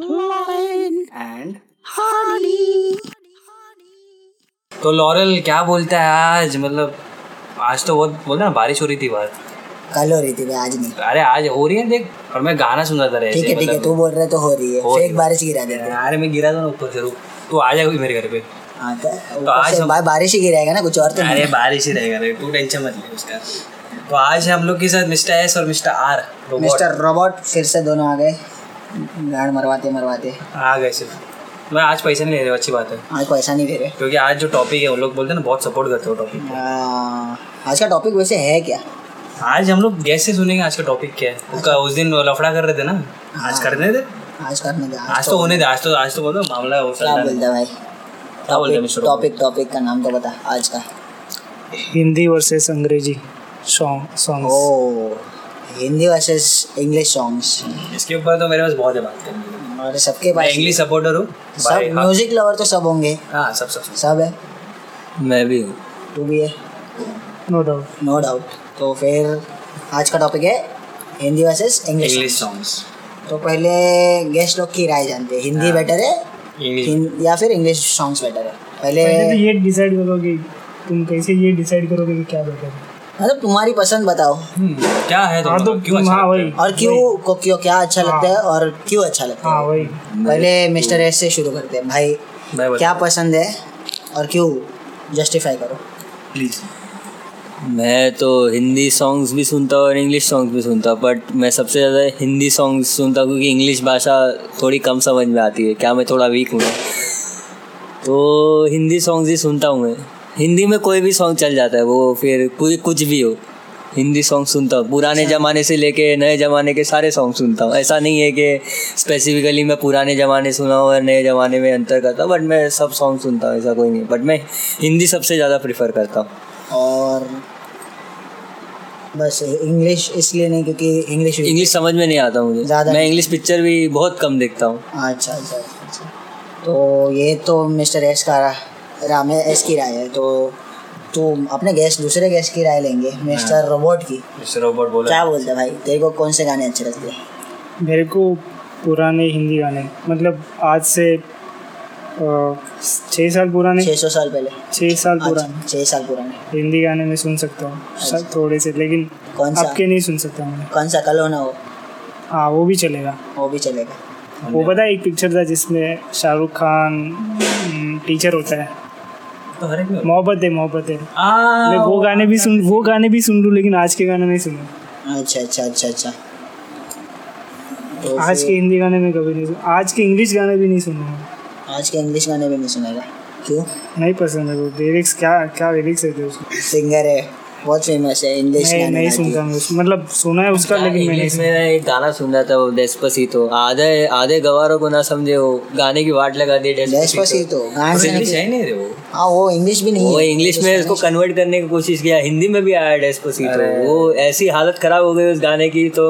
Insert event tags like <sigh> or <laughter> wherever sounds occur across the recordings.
And तो lauryl क्या बोलता है आज? मतलब आज तो बहुत बोलते ना बारिश हो रही थी बाहर कल हो रही थी आज नहीं। अरे आज हो रही है देख और मैं गाना सुन रहा था रे ठीक है ठीक है मतलब- तू बोल रहा है तो हो रही है। हो एक बारिश गिरा देते अरे मैं गिरा था ना ऊपर रुक तू आ जाएगा मेरे घर पे। हाँ तो आज हम- बारिश ही गिराएगा ना कुछ और तो अरे बारिश ही रहेगा रे तू टेंशन मत ले उसका। तो आज हम लोग के साथ मिस्टर एस और मिस्टर आर मिस्टर रोबोट फिर से दोनों आ गए। गाड़ मरवाते मरवाते। आ गए सिर्फ़। मैं आज पैसा नहीं ले रहे अच्छी बात है। आज पैसा नहीं दे रहे। क्योंकि आज जो टॉपिक है उन लोग बोलते हैं ना बहुत सपोर्ट करते हो टॉपिक हाँ, आज का टॉपिक वैसे है क्या? आज हम लोग गैस से सुनेंगे आज का टॉपिक क्या है। उसका उस दिन लफड़ा कर रहे थे ना? आज करने दे? आज करने दे आज तो होने दे आज तो आज तो बोलो मामला हो क्या बोलता है भाई? क्या बोलते हैं मिस्टर टॉपिक टॉपिक का नाम तो बता आज का। हिंदी वर्सेस अंग्रेज़ी सॉन्ग सॉन्ग्स ओ हिंदी वर्सेस इंग्लिश सॉन्ग्स इसके ऊपर तो मेरे पास बहुत है बात करने और सबके पास इंग्लिश सपोर्टर हूँ सब हाँ, म्यूज़िक लवर तो सब होंगे। हाँ सब सब सब। है? मैं भी हूँ। तू भी है? नो डाउट नो डाउट तो फिर आज का टॉपिक है Hindi versus English English songs तो पहले गेस्ट लोग की राय जानते हैं। हिंदी हाँ। बेटर है? इंग्लिश या फिर इंग्लिश सॉन्ग्स बेटर है? पहले पहले तो ये डिसाइड करोगे तुम कैसे ये डिसाइड करोगे कि क्या बेटर है। मतलब तुम्हारी पसंद बताओ। हम्म, क्या है हाँ तो तो क्यों अच्छा हाँ लगता है? और क्यों को क्यों क्या अच्छा हाँ। लगता है और क्यों अच्छा लगता हाँ? है वही। पहले मिस्टर एस से शुरू करते हैं। भाई मैं क्या पसंद है और क्यों जस्टिफाई करो? प्लीज़ मैं तो हिंदी सॉन्ग्स भी सुनता हूँ और इंग्लिश सॉन्ग्स भी सुनता हूँ बट मैं सबसे ज़्यादा हिंदी सॉन्ग्स सुनता हूँ क्योंकि इंग्लिश भाषा थोड़ी कम समझ में आती है। क्या मैं थोड़ा वीक हूँ? तो हिंदी सॉन्ग्स ही सुनता हूँ मैं। हिंदी में कोई भी सॉन्ग चल जाता है वो फिर कोई कुछ भी हो। हिंदी सॉन्ग सुनता हूँ। पुराने ज़माने से लेके नए ज़माने के सारे सॉन्ग सुनता हूँ। ऐसा नहीं है कि स्पेसिफिकली मैं पुराने ज़माने सुना हूँ और नए ज़माने में अंतर करता हूँ बट मैं सब सॉन्ग सुनता हूँ ऐसा कोई नहीं। बट मैं हिंदी सबसे ज़्यादा प्रेफर करता हूँ। और बस इंग्लिश इसलिए नहीं क्योंकि इंग्लिश इंग्लिश समझ में नहीं आता मुझे। ज़्यादा मैं इंग्लिश पिक्चर भी बहुत कम देखता हूँ। अच्छा अच्छा अच्छा तो ये तो मिस्टर एस का राम है एस की राय है तो तो अपने गेस्ट दूसरे गेस्ट की राय लेंगे मिस्टर रोबोट की। मिस्टर रोबोट बोला। क्या बोलते भाई? तेरे को कौन से गाने अच्छे लगते हैं? मेरे को पुराने हिंदी गाने मतलब आज से छः साल पुराने। छः सौ साल पहले। छः साल पुराने। अच्छा, छः साल पुराने। हिंदी गाने में सुन सकता हूँ सब थोड़े से लेकिन कौन सा? आपके नहीं सुन सकता मैं। कौन सा? कल होना हो। हाँ वो भी चलेगा। वो भी चलेगा। वो पता है एक पिक्चर था जिसमें शाहरुख खान टीचर होता है। मोहब्बत है मोहब्बत है। मैं वो गाने भी सुन वो गाने भी सुन लूँ लेकिन आज के गाने नहीं सुनूँ। अच्छा अच्छा अच्छा अच्छा। तो आज के हिंदी गाने में कभी नहीं सुन आज के इंग्लिश गाने भी नहीं सुने। आज के इंग्लिश गाने भी नहीं सुनेगा। क्यों? नहीं पसंद है वो। लिरिक्स क्या क्या लिरिक्स है उसके सिंगर है। बहुत फ़ेमस है इंग्लिश नहीं नहीं सुनता है। मैं उसको मतलब सुना है उसका लेकिन मैंने इंग्लिश में एक गाना सुन रहा था वो डेस्पसीतो आधे आधे गवारों को ना समझे वो गाने की वाट लगा दी डेस्पासितो गाने इंग्लिश है नहीं रे वो। हाँ वो इंग्लिश भी नहीं वो इंग्लिश में उसको कन्वर्ट करने की कोशिश किया हिंदी में भी आया डेस्पसीतो वो ऐसी हालत खराब हो गई उस गाने की तो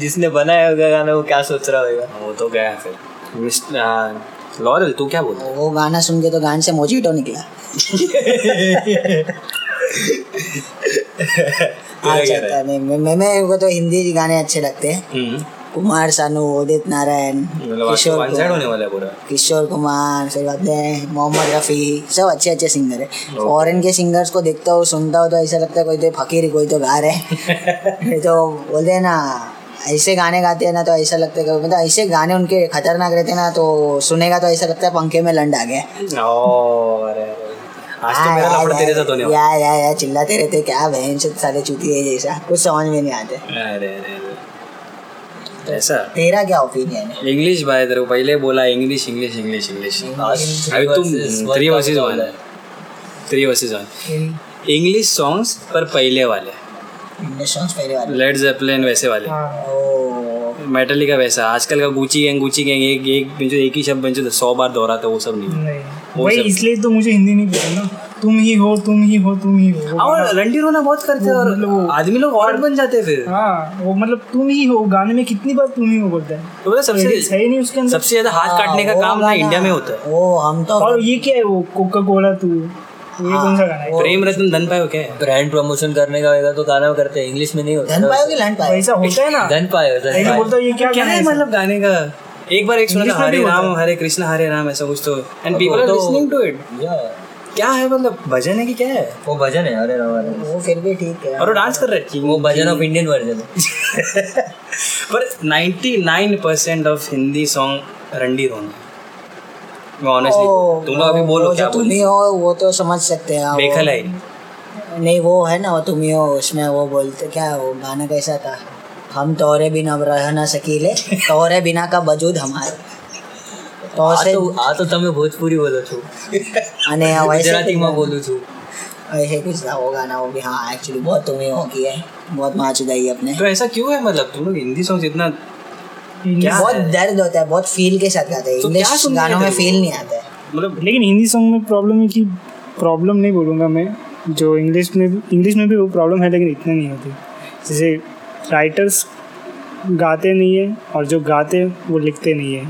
जिसने बनाया होगा गाना वो क्या सोच रहा होगा? वो तो गया फिर। मिस्टर लॉरल तू क्या बोलता वो गाना सुन के तो गान से मोजिटो निकला। <laughs> <laughs> नहीं मैं मैं- मेरे को तो हिंदी गाने अच्छे लगते हैं। कुमार सानू उदित नारायण मतलब किशोर कुमार। है किशोर कुमार फिर मोहम्मद रफ़ी सब अच्छे अच्छे सिंगर है। फॉरेन के सिंगर्स को देखता हूँ सुनता हूँ तो ऐसा लगता है कोई तो फकीर कोई तो गा रहे हैं। <laughs> तो बोलते हैं ना ऐसे गाने गाते हैं ना तो ऐसा लगता है मतलब ऐसे गाने उनके खतरनाक रहते हैं ना तो सुनेगा तो ऐसा लगता है पंखे में लंड आ गया आज तो मेरा लफड़ा तेरे साथ होने वाला। या या या चिल्लाते रहते क्या बहन से साले चूती है जैसा कुछ समझ में नहीं आते। अरे अरे अरे। ऐसा? तेरा क्या ओपिनियन है? इंग्लिश भाई तेरे को पहले बोला इंग्लिश इंग्लिश इंग्लिश इंग्लिश अभी तुम three versus one three versus one English songs पर पहले वाले। इंग्लिश सॉन्ग्स पहले वाले। लेट जेपलिन वैसे वाले। हाँ ओ मेटलिका वैसा आजकल का गुची गैंग गुची गैंग एक एक जो एक ही शब्द बन जो सौ बार दोहराते वो सब नहीं नहीं। सब- इसलिए तो मुझे हिंदी नहीं पसंद ना। तुम ही हो तुम ही हो तुम ही हो। और रंडी रोना बहुत करते हैं और मतलब आदमी लोग और बन जाते हैं फिर। हाँ वो मतलब तुम ही हो गाने में कितनी बार तुम ही हो बोलता है। तो पता है Lyrics सबसे है ही नहीं उसके अंदर सबसे ज़्यादा हाथ काटने का काम ना इंडिया में होता है। ओ हम तो और ये क्या है वो कोका कोला तू? ये कौन सा गाना है? प्रेम रत्न धन पायो क्या? है ब्रांड प्रमोशन करने का होगा तो गाना करते हैं इंग्लिश में नहीं होता। धन पायो। कि लैंड पायो वैसा होता है ना। धन पाए धन ऐसे पाए बोलता ये क्या क्या है मतलब गाने का? एक बार एक सुना था हरे राम हरे कृष्ण हरे राम ऐसा कुछ तो। एंड पीपल आर तो- लिसनिंग टू इट क्या है मतलब भजन है कि क्या है? वो भजन है अरे राम अरे वो फिर भी ठीक है। और वो डांस कर रहे हैं वो भजन ऑफ़ इंडियन वर्जन है। <laughs> पर 99% ऑफ़ हिंदी सॉन्ग रंडी रोन ऑनेस्टली ओ, तुम लोग अभी बोलो वो क्या जो तुम बोलो ही हो वो तो समझ सकते हैं वो- बेखल है नहीं वो है ना वो तुम ही हो उसमें वो बोलते क्या वो गाना कैसा था हम तोरे बिना रह न सकीले तोरे बिना का वजूद हमारे તો આ છે તો આ તો તમે ભોજપુરી બોલો છો અને આ <laughs> वैसे ગુજરાતીમાં બોલું છું ऐसे कुछ था वो गाना वो भी हाँ एक्चुअली बहुत तुम ही हो की है बहुत माँ चुदाई अपने तो ऐसा क्यों है मतलब तुम लोग हिंदी सॉन्ग इतना क्या बहुत दर्द होता है बहुत फील के साथ गाते हैं। तो इंग्लिश गानों में फील नहीं आता है। मतलब लेकिन हिंदी सॉन्ग में प्रॉब्लम है कि प्रॉब्लम नहीं बोलूँगा मैं। जो इंग्लिश में भी इंग्लिश में भी वो प्रॉब्लम है लेकिन इतना नहीं होती। जैसे राइटर्स गाते नहीं है और जो गाते वो लिखते नहीं है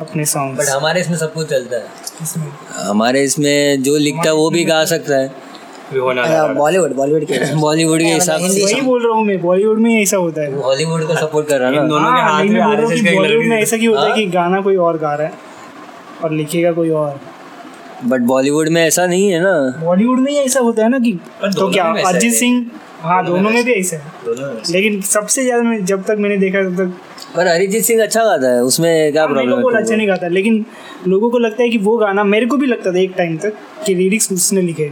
अपने सॉन्ग बट हमारे इसमें सब कुछ चलता है। हमारे इसमें जो लिखता है वो भी गा सकता है। भी होना बॉलीवुड बॉलीवुड के बॉलीवुड <laughs> के हिसाब से। हिंदी वही बोल रहा हूँ मैं बॉलीवुड में ऐसा होता है। हॉलीवुड का सपोर्ट कर रहा है ना। दोनों के हाँ, हाथ में हूँ RSS कि बॉलीवुड में ऐसा क्यों होता है हाँ? कि गाना कोई और गा रहा है और लिखेगा कोई और। बट बॉलीवुड में ऐसा नहीं है ना। बॉलीवुड में ऐसा होता है ना कि तो क्या अरिजीत सिंह? हाँ दोनों में भी ऐसा है। लेकिन सबसे ज़्यादा मैं जब तक मैंने देखा तब तक पर अरिजीत सिंह अच्छा गाता है उसमें क्या प्रॉब्लम बोला है अच्छा नहीं गाता लेकिन लोगों को लगता है कि वो गाना मेरे को भी लगता था एक टाइम तक कि लिरिक्स उसने लिखे।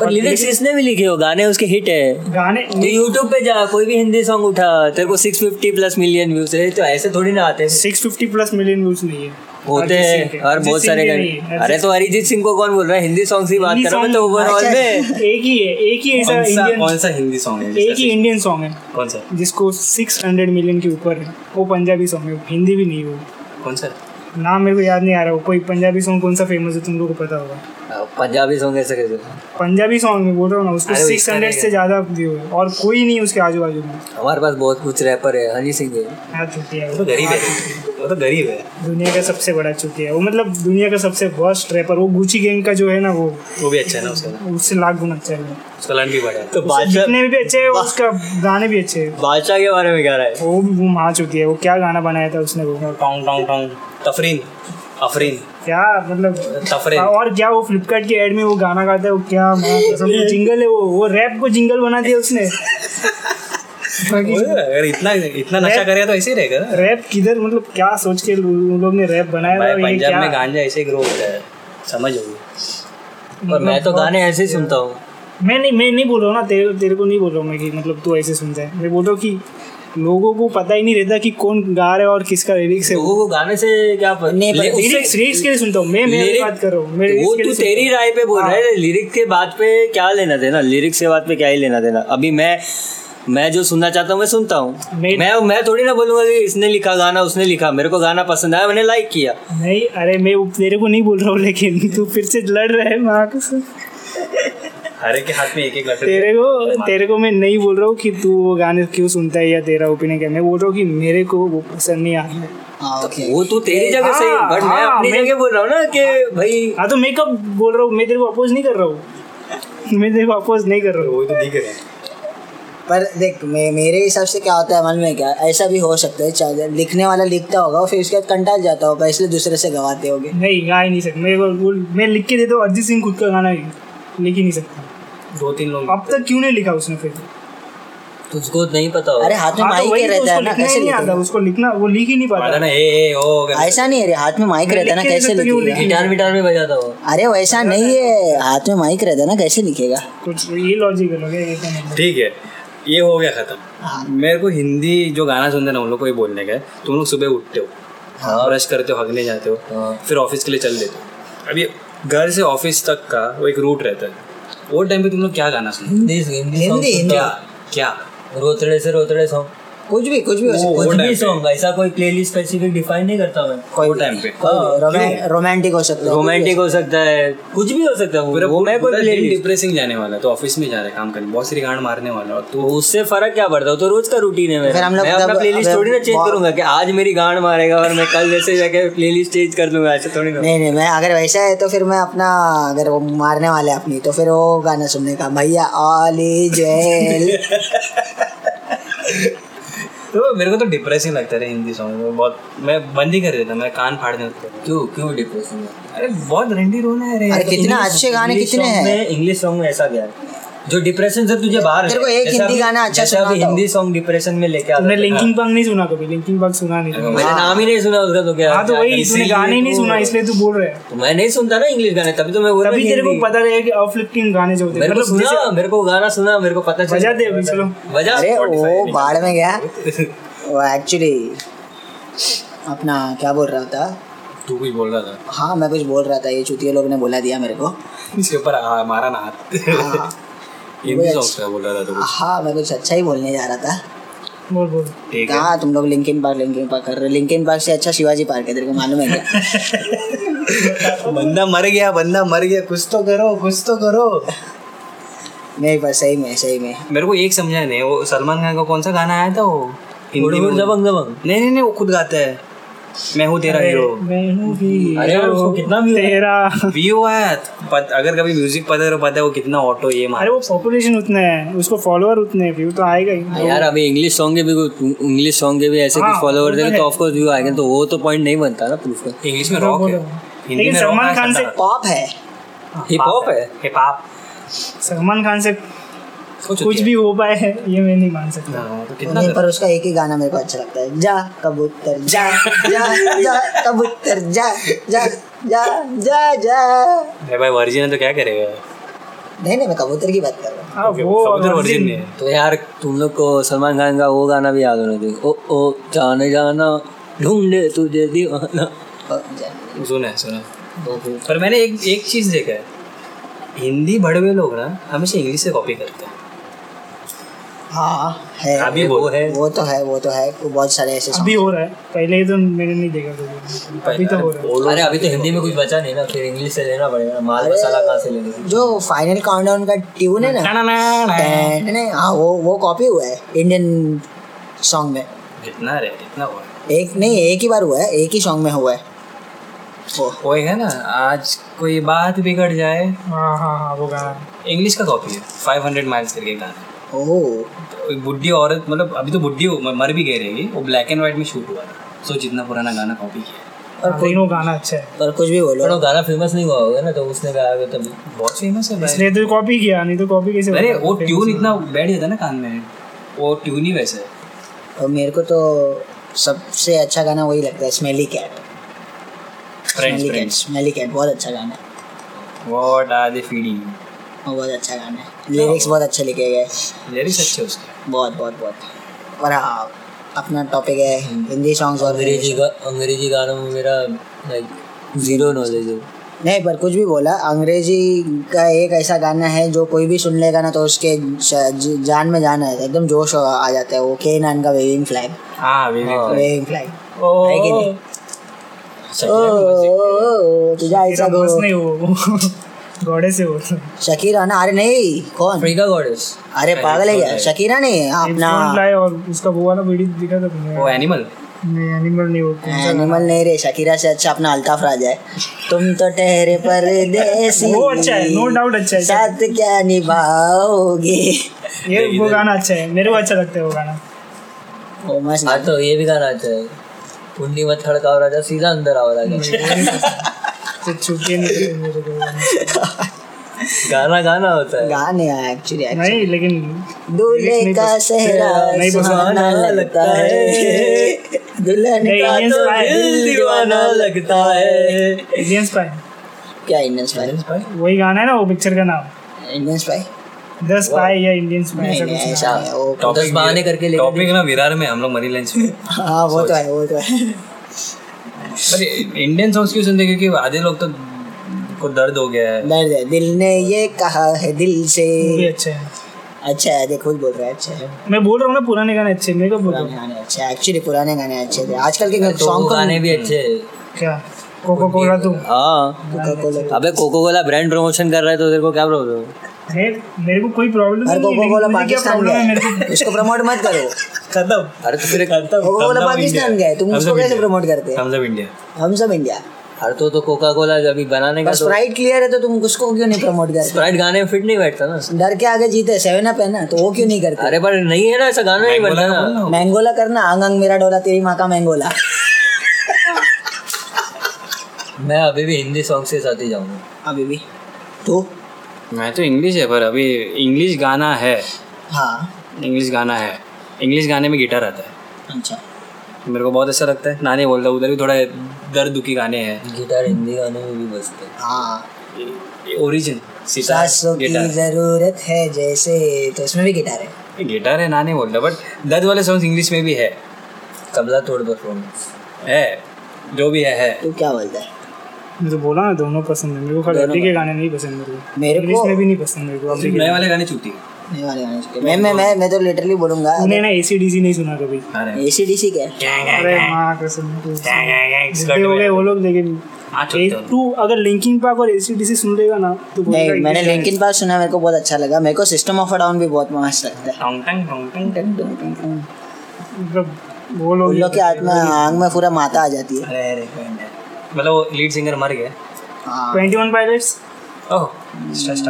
पर लिरिक्स इसने भी लिखे हो? गाने उसके हिट है। गाने तो यूट्यूब पे जा कोई भी हिंदी सॉन्ग उठा तेरे को 650 प्लस मिलियन व्यूज़ है। तो ऐसे थोड़ी ना आते हैं। Six fifty plus million views नहीं है। होते हैं और बहुत सारे गाने। अरे तो अरिजीत सिंह को कौन बोल रहा है? हिंदी सॉन्ग की बात कर रहा हूँ तो ओवरऑल अच्छा, में। <laughs> एक ही है एक ही ऐसा कौन सा इंडियन कौन सा हिंदी सॉन्ग है एक ही इंडियन सॉन्ग है। कौन सा? जिसको 600 मिलियन के ऊपर है। वो पंजाबी सॉन्ग है। हिंदी भी नहीं है वो कौन सा? नाम मेरे को याद नहीं आ रहा वो कोई पंजाबी सॉन्ग कौन सा फ़ेमस है तुम लोग को पता होगा। पंजाबी सॉन्ग ऐसे कैसे? पंजाबी सॉन्ग में बोल रहा हूँ ना उसको सिक्स हंड्रेड से ज़्यादा व्यू है और कोई नहीं उसके आजू बाजू में। हमारे पास बहुत कुछ रैपर है हनी सिंह है। हाँ चुकी है। वो तो गरीब है। वो तो गरीब है। दुनिया का सबसे बड़ा चुकी है। वो मतलब दुनिया का सबसे वर्स्ट रैपर वो गुची गैंग का जो है ना वो वो भी अच्छा है ना उसका। उससे लाख गुना अच्छा है। उसका लर्न भी बड़ा है। तो जितने भी अच्छे हैं उसका गाने भी अच्छे हैं। बादशाह के बारे में क्या रहा है? वो वो माँ चुकी है। वो क्या गाना बनाया था उसने? वो टोंग टोंग टोंग तफरीन। अफरीन। क्या? मतलब तफरीन। और क्या वो फ्लिपकार्ट के एड में वो गाना गाता है वो क्या माँ कसम, वो <laughs> जिंगल है वो? वो रैप को जिंगल बना दिया उसने। <laughs> अगर इतना इतना नशा तो ऐसे ही रहेगा ना। रैप किधर मतलब क्या सोच के उन लोग ने रैप बनाया भाई पंजाब में गांजा ऐसे ग्रो होता है समझ होगी पर मैं तो गाने ऐसे ही सुनता हूँ। मैं नहीं मैं नहीं बोल रहा हूँ ना तेरे तेरे को नहीं बोल रहा हूँ मैं कि मतलब तू ऐसे सुनता है मैं बोल रहा हूँ कि लोगों को पता ही नहीं रहता कि कौन गा रहा है और किसका लिरिक्स है। लोगों को गाने से क्या पर लिरिक्स लिरिक्स के लिए सुनता हूँ। मैं मैं lyric- बात कर रहा हूँ। वो तू तेरी राय पे बोल रहा हाँ। है लिरिक्स के बात पे क्या लेना देना? लिरिक्स के बात पे क्या ही लेना देना? अभी मैं मैं जो सुनना चाहता हूँ मैं सुनता हूँ। मैं- मैं थोड़ी ना बोलूँगा कि इसने लिखा गाना उसने लिखा। मेरे को गाना पसंद आया मैंने लाइक किया। नहीं अरे मैं वो तेरे को नहीं बोल रहा हूँ लेकिन तू फिर से लड़ रहा है माँ कसम हर के हाथ में एक एक लटर तेरे को तेरे को मैं नहीं बोल रहा हूँ कि तू वो गाने क्यों सुनता है या तेरा ओपिनियन क्या मैं बोल रहा हूँ कि मेरे को वो पसंद नहीं आ रहा है। हाँ ओके वो तू तेरी जगह सही हाँ, बट मैं हाँ, अपनी जगह बोल रहा हूँ ना कि भाई हाँ तो मैं कब बोल रहा हूँ मैं तेरे को अपोज नहीं कर रहा हूँ। मैं तेरे को अपोज नहीं कर रहा हूँ। वो तो दिख रहे हैं। पर देख मे, मेरे हिसाब से क्या होता है मन में क्या ऐसा भी हो सकता है चाहे लिखने वाला लिखता होगा और फिर उसके बाद कंटाल जाता होगा इसलिए दूसरे से गवाते होगे। नहीं गा ही नहीं सकता। मेरे को वो- मैं लिख के देता हूँ अरिजीत सिंह खुद का गाना ही लिख ही नहीं सकता। दो तीन लोग अब तक क्यों नहीं लिखा उसने फिर? तुझको नहीं पता अरे हाथ में हाँ, माइक ही तो रहता है ना कैसे नहीं आता उसको लिखना वो लिख ही नहीं पाता। ना ए ए ओ ऐसा नहीं है हाथ में माइक रहता है ना कैसे लिखेगा? गिटार विटार में बजाता हो अरे वैसा नहीं है हाथ में माइक रहता है ना कैसे लिखेगा? कुछ ये हो ये तो नहीं ठीक है। ये हो गया खत्म। मेरे को हिंदी जो गाना सुनते हैं ना उन लोग को ही बोलने का है तुम लोग सुबह उठते हो ब्रश करते हो हगने जाते हो हाँ। फिर ऑफ़िस के लिए चल देते हो। अभी घर से ऑफ़िस तक का वो एक रूट रहता है। वो टाइम पे तुम लोग क्या गाना सुनते हो? हिंदी हिंदी क्या? क्या? रोतड़े से रोतड़े सॉन्ग कुछ भी कुछ भी हो कुछ भी सॉन्ग ऐसा कोई प्लेलिस्ट स्पेसिफिक डिफाइन नहीं करता मैं। वो टाइम पे। है रोमांटिक हो सकता है रोमांटिक हो सकता है। कुछ भी हो सकता है वो। मैं कोई प्लेलिस्ट डिप्रेसिंग जाने वाला तो ऑफ़िस में जा रहा है काम करने बहुत सारी गांड मारने वाला और तो उससे फ़र्क क्या पड़ता है? तो रोज का रूटीन है मेरा। मैं अपना प्लेलिस्ट थोड़ी ना चेंज करूँगा कि आज मेरी गांड मारेगा और मैं कल जैसे जाके प्लेलिस्ट चेंज कर दूँगा ऐसे थोड़ी ना। नहीं नहीं मैं अगर वैसा है तो फिर मैं अपना अगर वो मारने वाले हैं अपनी तो फिर वो गाना सुनने का भैया ऑली जेल <laughs> तो मेरे को तो डिप्रेसिंग लगता है हिंदी सॉन्ग में बहुत मैं बंद ही कर देता मैं कान फाड़ देता क्यों क्यों डिप्रेसिंग अरे बहुत रंडी रोना है रे अरे कितना अच्छे गाने कितने हैं? इंग्लिश सॉन्ग में ऐसा गया है? जो डिप्रेशन से तुझे बाहर तेरे को एक हिंदी गाना अच्छा जैसे अभी हिंदी सॉन्ग डिप्रेशन में लेके आता तुमने लिंकिंग पार्क नहीं सुना कभी? लिंकिंग पार्क सुना नहीं तुमने। मैंने नाम ही नहीं सुना उसका तो क्या हाँ तो वही तूने गाने ही नहीं तो- सुना इसलिए तू बोल रहा है। तो मैं नहीं सुनता ना इंग्लिश गाने तभी तो मैं बोल रहा तभी तेरे को पता रहेगा कि अपलिफ्टिंग गाने जो होते हैं। मतलब सुना मेरे को गाना सुना मेरे को पता चला। बजा दे अभी, चलो। बजा। अरे वो बाढ़ में गया। <laughs> वो एक्चुअली अपना क्या बोल रहा था? तू कुछ बोल रहा था। हाँ मैं कुछ बोल रहा था। ये चुतिया लोग ने बोला दिया मेरे को। इसके ऊपर आ- मारा ना हाथ। हाँ मैं कुछ अच्छा ही बोलने जा रहा था। बोल बोल। कहा तुम लोग लिंकिन पार्क लिंकिन पार्क कर रहे लिंकिन पार्क से अच्छा शिवाजी पार्क है तेरे को मालूम है क्या? <laughs> बंदा मर गया बंदा मर गया कुछ तो करो कुछ तो करो। नहीं पर सही में सही में। मेरे को एक समझा नहीं वो सलमान खान का कौन सा गाना आया था वो? हिंदी में दबंग दबंग नहीं नहीं नहीं वो खुद गाता है। मैं हूँ तेरा हीरो मैं हूँ अरे उसको कितना है? तेरा। व्यू है पत, अगर कभी म्यूज़िक पता है तो पता है वो कितना ऑटो ये अरे वो पॉपुलेशन उतने है उसको फॉलोअर उतने व्यू तो आएगा ही। यार अभी इंग्लिश सॉन्ग के भी इंग्लिश सॉन्ग के भी ऐसे हाँ, कुछ फॉलोवर वो तो थे तो ऑफ़ कोर्स व्यू आएँगे तो वो तो पॉइंट नहीं बनता ना प्रूफ का। इंग्लिश में रॉक है। हिंदी लेकिन में सलमान खान से पॉप है। हिप हॉप है? हिप हॉप सलमान खान से कुछ भी हो पाए है ये मैं नहीं मान सकता। तो कितना नहीं पर उसका एक ही गाना मेरे को अच्छा लगता है। जा कबूतर जा जा जा कबूतर जा जा जा जा जा। अरे भाई वर्जिन है तो क्या करेगा नहीं नहीं मैं कबूतर की बात कर रहा हूँ। हाँ वो कबूतर वर्जिन वर्जिन है। तो यार तुम लोग को सलमान खान का वो गाना भी याद होना चाहिए। ओ ओ जाने जाना ढूंढे तुझे दीवाना। सुना है सुना पर मैंने एक एक चीज़ देखा है। हिंदी भड़वे लोग ना हमेशा इंग्लिश से कॉपी करते हैं। हाँ है। अभी वो है। वो तो है वो तो है। वो बहुत सारे ऐसे अभी हो रहा है। पहले तो मैंने नहीं देखा अभी तो हो रहा है। अरे अभी तो हिंदी में कुछ बचा नहीं ना फिर इंग्लिश से लेना पड़ेगा। माल मसाला कहाँ से लेंगे जो फाइनल काउंटडाउन का ट्यून है ना। हाँ वो वो कॉपी हुआ है इंडियन सॉन्ग में। कितना रे कितना हुआ एक नहीं एक ही बार हुआ है। एक ही सॉन्ग में हुआ है। वो। वो है ना आज कोई बात बिगड़ जाए। हाँ हाँ हाँ वो गाना। इंग्लिश का कॉपी है। फाइव हंड्रेड माइल्स करके गाना ओह। एक बुढ़ी औरत मतलब अभी तो बुढ़ी मर भी गई रहेगी। वो ब्लैक एंड व्हाइट में शूट हुआ था। सो जितना पुराना गाना कॉपी किया और तीनों गाना अच्छा है। पर कुछ भी बोलो। पर वो गाना फ़ेमस नहीं हुआ होगा ना तो उसने गाया होगा तभी बहुत फ़ेमस है भाई। इसलिए तो कॉपी किया नहीं तो कॉपी कैसे अरे वो ट्यून इतना बैठ जाता है ना कान में। वो ट्यून ही वैसे है। और मेरे को तो सबसे अच्छा गाना वही लगता है smelly cat friends smelly cat friends smelly cat बहुत अच्छा गाना है। व्हाट आर दे फीडिंग बहुत अच्छा गाना है। लिरिक्स बहुत अच्छे लिखे गए। लिरिक्स अच्छे उसके। बहुत बहुत बहुत। और हाँ अपना टॉपिक है हिंदी सॉन्ग्स और अंग्रेज़ी गा अंग्रेज़ी गानों में मेरा लाइक ज़ीरो नॉलेज है। नहीं पर कुछ भी बोला अंग्रेज़ी का एक ऐसा गाना है जो कोई भी सुन लेगा ना तो उसके जान में जान है एकदम जोश आ जाता है वो। के नान का वेविंग फ्लैग हाँ हाँ। वेविंग फ्लैग ओ, है कि नहीं? ओ, तुझा ऐसा तेरा गो बस नहीं वो घोड़े से वो शकीरा ना? अरे नहीं कौन? अफ्रीका गॉडेस अरे पागल है क्या शकीरा नहीं अपना लाए और उसका वो वाला वीडियो दिखा था तुमने। वो एनिमल नहीं एनिमल नहीं वो एनिमल नहीं रे शकीरा से अच्छा अपना अल्ताफ राजा है। तुम तो ठहरे परदेसी। वो अच्छा है, no doubt अच्छा है। साथ क्या निभाओगे? ये वो गाना अच्छा है मेरे को अच्छा लगता है वो गाना। वो मस्त हाँ तो ये भी गाना अच्छा है। कुंडी मत खड़काओ राजा सीधा अंदर आओ राजा। तो छुट्टी नहीं मेरे को गाना गाना होता है। गाने एक्चुअली नहीं लेकिन दूल्हे का सेहरा नहीं सुहाना लगता है। दुल्हन का तो दिल दीवाना लगता है। इंडियन स्पाई क्या इंडियन स्पाई वही गाना है ना वो पिक्चर का नाम। इंडियन स्पाई द स्पाई या इंडियन स्पाई ऐसा कुछ ऐसा है। वो दस बहाने करके लेके टॉपिक ना विरार में हम लोग मरी लाइन्स में हाँ वो तो है वो तो है। इंडियन सॉन्ग्स क्यों सुनते क्योंकि आधे लोग तो को दर्द हो गया है। दर्द है। दिल ने ये कहा है दिल से। अच्छा है। अच्छा है देखो बोल रहा है अच्छा है। मैं बोल रहा हूँ ना पुराने गाने अच्छे मेरे को बोल रहा पुराने गाने अच्छे एक्चुअली पुराने गाने अच्छे थे। आजकल के तो वो सॉन्ग गाने भी अच्छे क्या? कोको कोला तू। हाँ। को अबे कोको कोला ब्रांड प्रमोशन कर रहा है तो तेरे को क्या प्रॉब्लम मेरे मेरे को कोई प्रॉब्लम नहीं कोको कोला पाकिस्तान है को इसको प्रमोट मत करो। <laughs> खत्म. अरे तो फिर कोको कोला पाकिस्तान गए तुम उसको कैसे प्रमोट करते हम सब इंडिया. हम सब इंडिया. हर तो तो कोका कोला अभी बनाने का तो स्प्राइट क्लियर है तो तुम उसको क्यों नहीं प्रमोट करते? स्प्राइट गाने में फिट नहीं बैठता ना। डर के आगे जीते सेवन अप है ना तो वो क्यों नहीं करते? अरे पर नहीं है ना ऐसा गाना नहीं बनता ना। मैंगोला करना आंग आंग मेरा डोला तेरी माँ का मैंगोला मैं अभी भी हिंदी सॉन्ग के साथ ही जाऊँगा। अभी भी। तो? मैं तो इंग्लिश है पर अभी इंग्लिश गाना है। हाँ। इंग्लिश गाना है। इंग्लिश गाने में गिटार आता है। अच्छा। मेरे को बहुत अच्छा लगता है। नानी बोलता उधर भी थोड़ा दर्द दुखी गाने हैं। गिटार हिंदी गाने में भी बजते हैं। हाँ। ओरिजिन सासों की ज़रूरत है जैसे तो इसमें भी गिटार है। गिटार है नानी बोलता बट दर्द वाले सॉन्ग इंग्लिश में भी है। तबला तोड़ परफॉर्मेंस है जो भी है है। तू क्या बोलता है? मैं तो बोला ना दोनों पसंद है। मेरे को खाली के गाने नहीं पसंद मेरे को। मेरे को में भी नहीं पसंद मेरे को नए वाले गाने चूती नहीं वाले गाने सुनते। मैं मैं मैं मैं तो लिटरली बोलूँगा। तूने ना एसी नहीं सुना कभी। अरे एसीडीसी क्या? अरे माँ कसम तू स्कर्ट बुड्ढे हो गए वो लोग लेकिन हाँ, ए- चुपते हो। तू। अगर लिंकिंग पार्क और एसी सुन लेगा ना तो नहीं मैंने ये क्या है? लिंकिन पार्क सुना मेरे को बहुत अच्छा लगा। मेरे को सिस्टम ऑफ़ अ डाउन भी बहुत मस्त लगता है। वो लोग के हाथ में आंग में पूरा माता आ जाती है। अरे अरे मतलब वो लीड सिंगर मर गए हाँ। ट्वेंटी वन पायलट्स ओह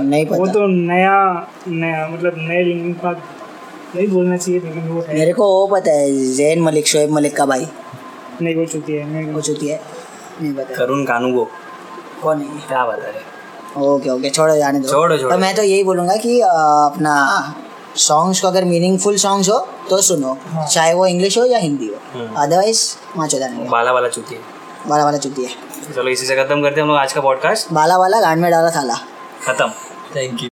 नहीं वो तो नया नया मतलब नए पार्क नहीं बोलना चाहिए लेकिन वो है। मेरे को वो पता है जैन मलिक शोएब मलिक का भाई। नहीं वो चुकी है मैं वो चुकी है। नहीं पता। करुण कानूगो। कौन है। क्या बता रहे ओके ओके छोड़ो जाने दो। छोड़ो, छोड़ो। तो मैं तो यही बोलूँगा कि अपना सॉन्ग्स को अगर मीनिंगफुल सॉन्ग्स हो तो सुनो। चाहे वो इंग्लिश हो या हिंदी हो। अदरवाइज़ वहाँ चौदह नहीं बाला वाला चूती है। बाला वाला चुकी है। चलो इसी से खत्म करते हैं हम लोग आज का पॉडकास्ट बाला बाला गांड में डाला थाला खत्म। Thank you